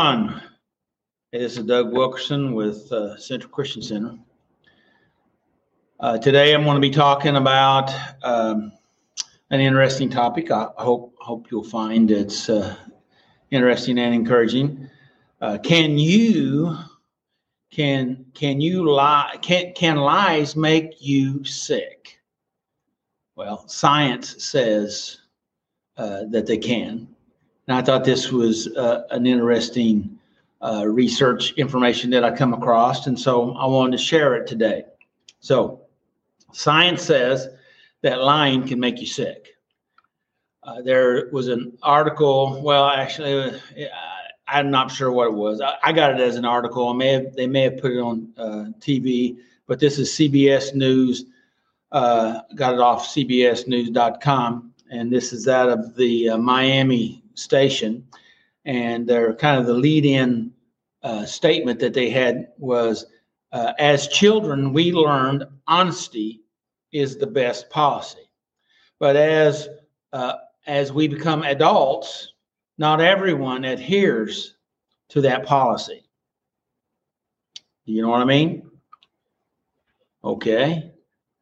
on. This is Doug Wilkerson with uh, Central Christian Center. Uh, today, I'm going to be talking about um, an interesting topic. I hope hope you'll find it's uh, interesting and encouraging. Uh, can you can can you lie? Can can lies make you sick? Well, science says uh, that they can. And I thought this was uh, an interesting uh, research information that I come across, and so I wanted to share it today. So, science says that lying can make you sick. Uh, there was an article. Well, actually, uh, I'm not sure what it was. I, I, got it as an article. I may have, they may have put it on uh, TV, but this is CBS News. got it off CBSNews.com, and this is that of the Miami station, and their kind of the lead-in uh, statement that they had was, uh, "As children, we learned honesty is the best policy, but as uh, as we become adults, not everyone adheres to that policy." Do you know what I mean? Okay.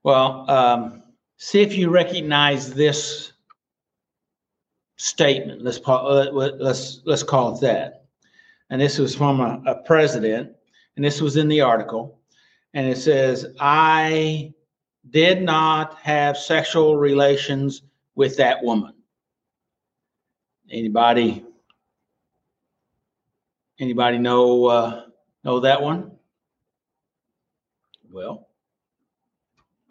Well, um, see if you recognize this statement. Let's uh, let's let's call it that. And this was from a, a president, and this was in the article, and it says, "I did not have sexual relations with that woman." Anybody? Anybody know uh, know that one? Well,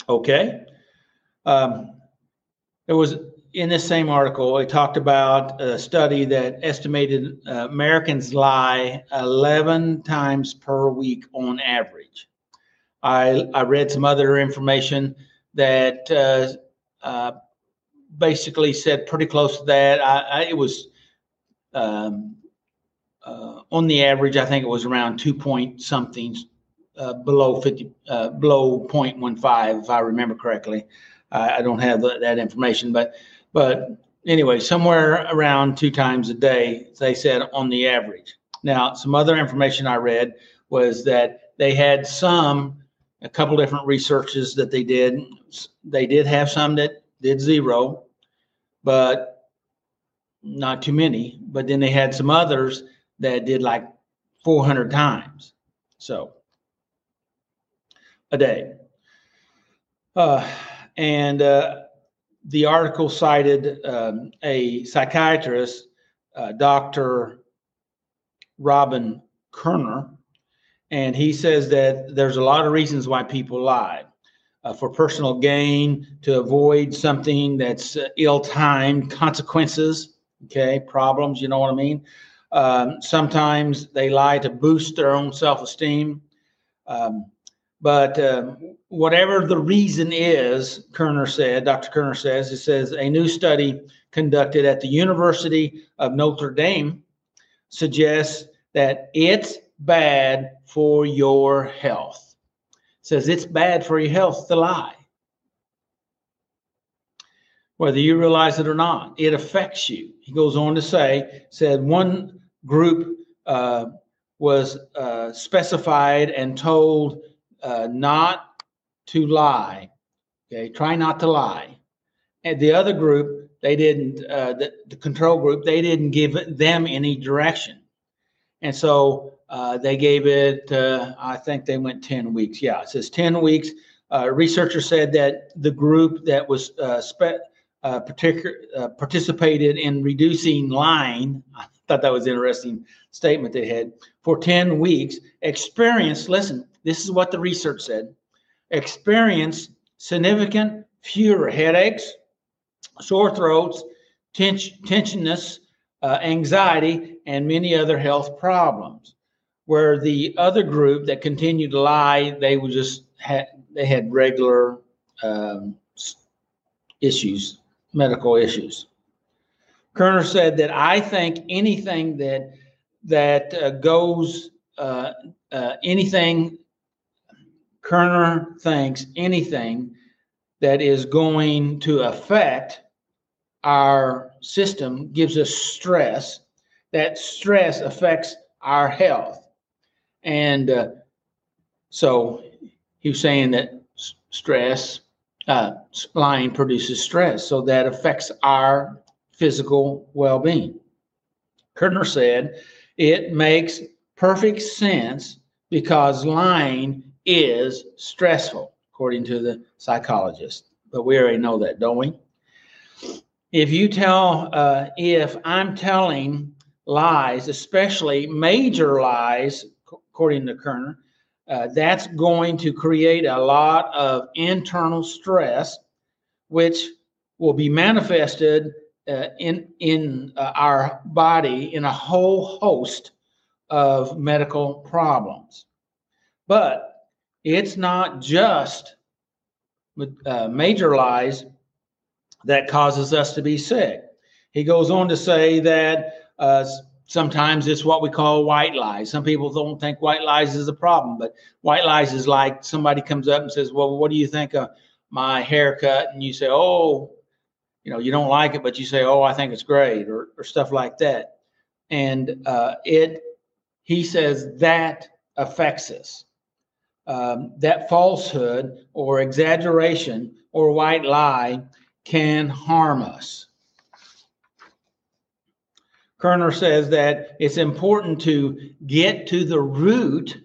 okay. Um, there was in this same article, it talked about a study that estimated uh, Americans lie 11 times per week on average. I, I read some other information that uh, uh, basically said pretty close to that. I, I, it was um, uh, on the average, I think it was around two point something uh, below 50, uh, below 0.15, if I remember correctly. I, I don't have that information, but but anyway, somewhere around two times a day, they said on the average. Now, some other information I read was that they had some, a couple different researches that they did. They did have some that did zero, but not too many. But then they had some others that did like 400 times. So a day. Uh, and uh, the article cited um, a psychiatrist, uh, Dr. Robin Kerner, and he says that there's a lot of reasons why people lie. Uh, for personal gain, to avoid something that's uh, ill-timed, consequences, okay, problems, you know what I mean? Um, sometimes they lie to boost their own self-esteem. Um, but um, whatever the reason is, Kerner said, Dr. Kerner says, it says a new study conducted at the University of Notre Dame suggests that it's bad for your health. It says it's bad for your health to lie. Whether you realize it or not, it affects you. He goes on to say, said one group uh, was uh, specified and told uh, not to lie. Okay, try not to lie. And the other group, they didn't. Uh, the, the control group, they didn't give them any direction, and so uh, they gave it. Uh, I think they went ten weeks. Yeah, it says ten weeks. Uh, researchers said that the group that was uh, spe- uh, particular, participated in reducing lying. I thought that was an interesting statement they had for 10 weeks. Experienced, listen, this is what the research said experience significant fewer headaches, sore throats, tens- tensionness, uh, anxiety, and many other health problems. Where the other group that continued to lie, they just had they had regular um, issues, medical issues. Kerner said that I think anything that that uh, goes uh, uh anything Kerner thinks anything that is going to affect our system gives us stress. That stress affects our health. And uh, so he was saying that stress, uh, lying produces stress, so that affects our physical well being. Kerner said it makes perfect sense because lying is stressful, according to the psychologist. But we already know that, don't we? If you tell, uh, if I'm telling lies, especially major lies, according to Kerner, uh, that's going to create a lot of internal stress, which will be manifested uh, in in uh, our body in a whole host of medical problems. But it's not just uh, major lies that causes us to be sick. He goes on to say that uh, sometimes it's what we call white lies. Some people don't think white lies is a problem, but white lies is like somebody comes up and says, Well, what do you think of my haircut? And you say, Oh, you know, you don't like it, but you say, Oh, I think it's great, or, or stuff like that. And uh, it, he says, that affects us. Um, that falsehood or exaggeration or white lie can harm us. Kerner says that it's important to get to the root,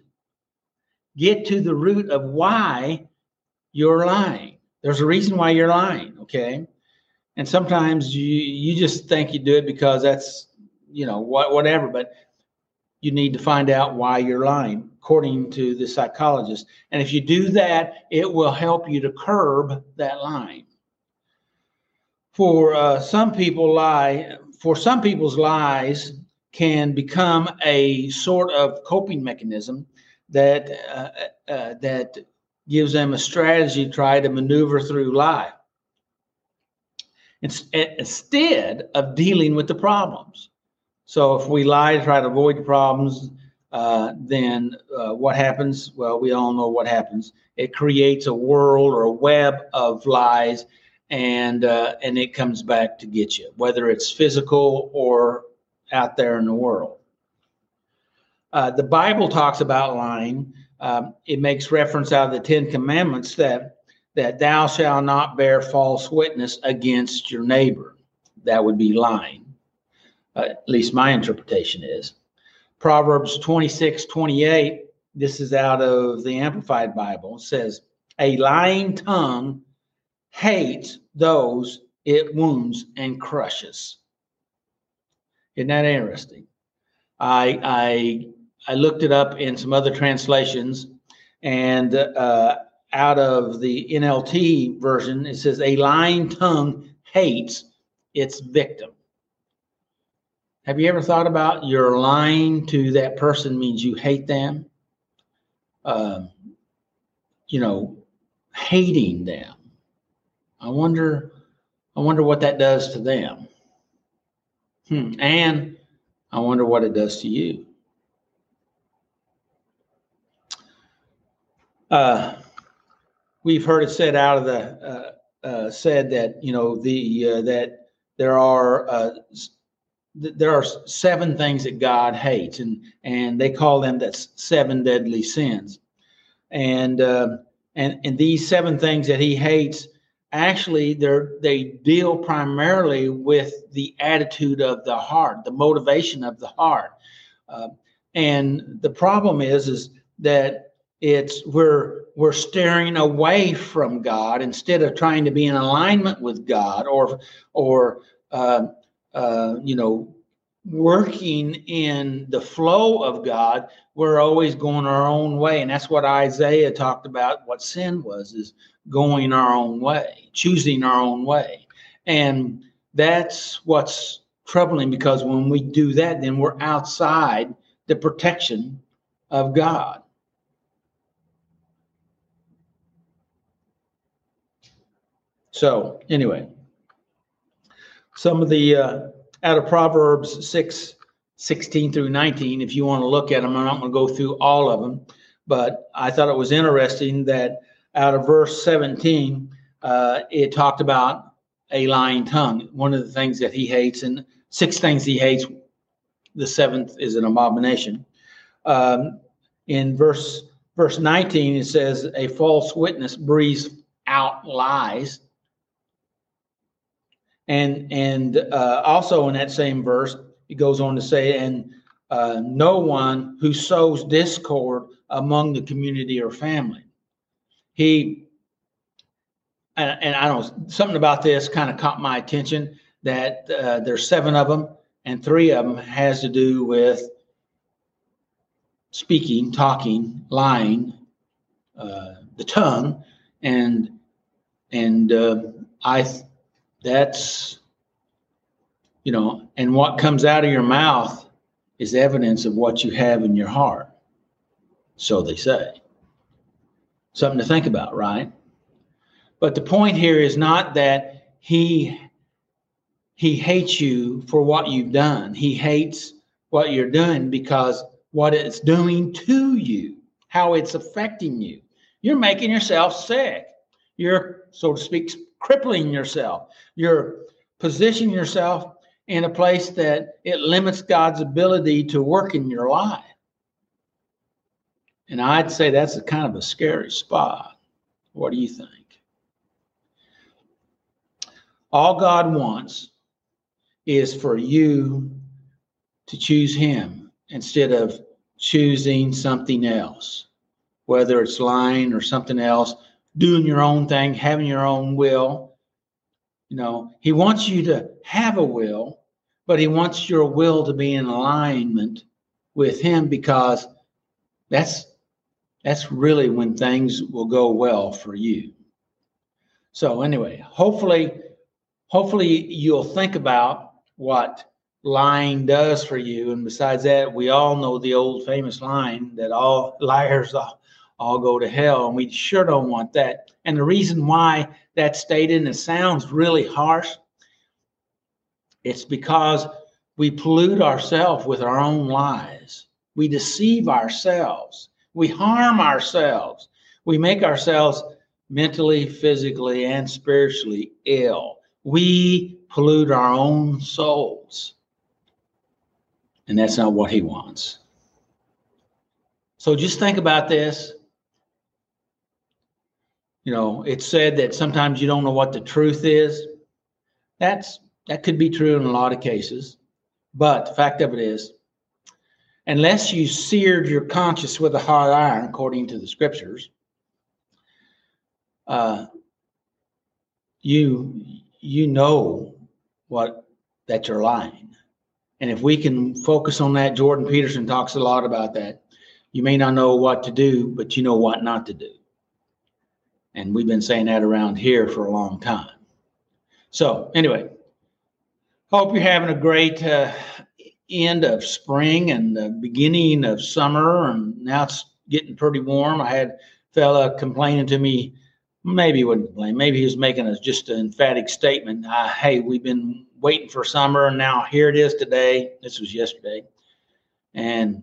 get to the root of why you're lying. There's a reason why you're lying, okay? And sometimes you you just think you do it because that's you know what whatever, but you need to find out why you're lying, according to the psychologist. And if you do that, it will help you to curb that lying. For uh, some people, lie for some people's lies can become a sort of coping mechanism that uh, uh, that gives them a strategy to try to maneuver through life instead of dealing with the problems. So if we lie to try to avoid the problems, uh, then uh, what happens? Well, we all know what happens. It creates a world or a web of lies and uh, and it comes back to get you, whether it's physical or out there in the world. Uh, the Bible talks about lying. Um, it makes reference out of the Ten Commandments that that thou shalt not bear false witness against your neighbor. That would be lying. Uh, at least my interpretation is. Proverbs 26, 28, this is out of the Amplified Bible, says, A lying tongue hates those it wounds and crushes. Isn't that interesting? I I I looked it up in some other translations, and uh, out of the NLT version, it says a lying tongue hates its victim. Have you ever thought about your lying to that person means you hate them? Um, you know, hating them. I wonder, I wonder what that does to them. Hmm. And I wonder what it does to you. Uh, we've heard it said out of the uh, uh, said that you know the uh, that there are there are seven things that God hates, and and they call them that seven deadly sins, and uh, and and these seven things that He hates actually they deal primarily with the attitude of the heart the motivation of the heart. Uh, and the problem is is that it's we're we're staring away from god instead of trying to be in alignment with god or or uh, uh, you know working in the flow of god we're always going our own way and that's what isaiah talked about what sin was is going our own way, choosing our own way. And that's what's troubling because when we do that, then we're outside the protection of God. So, anyway, some of the uh, out of Proverbs 6 16 through 19, if you want to look at them, I'm not going to go through all of them, but I thought it was interesting that out of verse 17, uh, it talked about a lying tongue. One of the things that he hates, and six things he hates the seventh is an abomination. Um, in verse verse 19, it says, A false witness breathes out lies. And and uh, also in that same verse, it goes on to say, and uh, no one who sows discord among the community or family. He and, and I don't something about this kind of caught my attention that uh, there's seven of them, and three of them has to do with speaking, talking, lying, uh, the tongue, and and uh, I that's you know, and what comes out of your mouth is evidence of what you have in your heart. So they say. Something to think about, right? But the point here is not that he he hates you for what you've done. He hates what you're doing because what it's doing to you, how it's affecting you. You're making yourself sick. You're, so to speak, crippling yourself. You're positioning yourself in a place that it limits God's ability to work in your life. And I'd say that's a kind of a scary spot. What do you think? All God wants is for you to choose Him instead of choosing something else, whether it's lying or something else, doing your own thing, having your own will. You know, He wants you to have a will, but He wants your will to be in alignment with Him because that's that's really when things will go well for you. So anyway, hopefully hopefully you'll think about what lying does for you. And besides that, we all know the old famous line that all liars all, go to hell. And we sure don't want that. And the reason why that's stated, and sounds really harsh, it's because we pollute ourselves with our own lies. We deceive ourselves. We harm ourselves. We make ourselves mentally, physically, and spiritually ill. We pollute our own souls. And that's not what he wants. So just think about this. You know, it's said that sometimes you don't know what the truth is. That's that could be true in a lot of cases. But the fact of it is, unless you seared your conscience with a hot iron, according to the scriptures, uh, you you know what that you're lying. And if we can focus on that, Jordan Peterson talks a lot about that. You may not know what to do, but you know what not to do. And we've been saying that around here for a long time. So, anyway, hope you're having a great uh, end of spring and the beginning of summer. And now it's getting pretty warm. I had fella complaining to me, maybe he wouldn't complain, maybe he was making a, just an emphatic statement. Uh, hey, we've been waiting for summer, and now here it is today. This was yesterday, and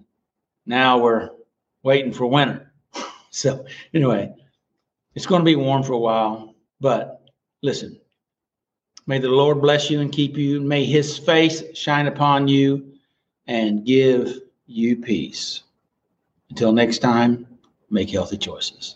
now we're waiting for winter. so anyway, it's going to be warm for a while, but listen. May the Lord bless you and keep you. May his face shine upon you and give you peace. Until next time, make healthy choices.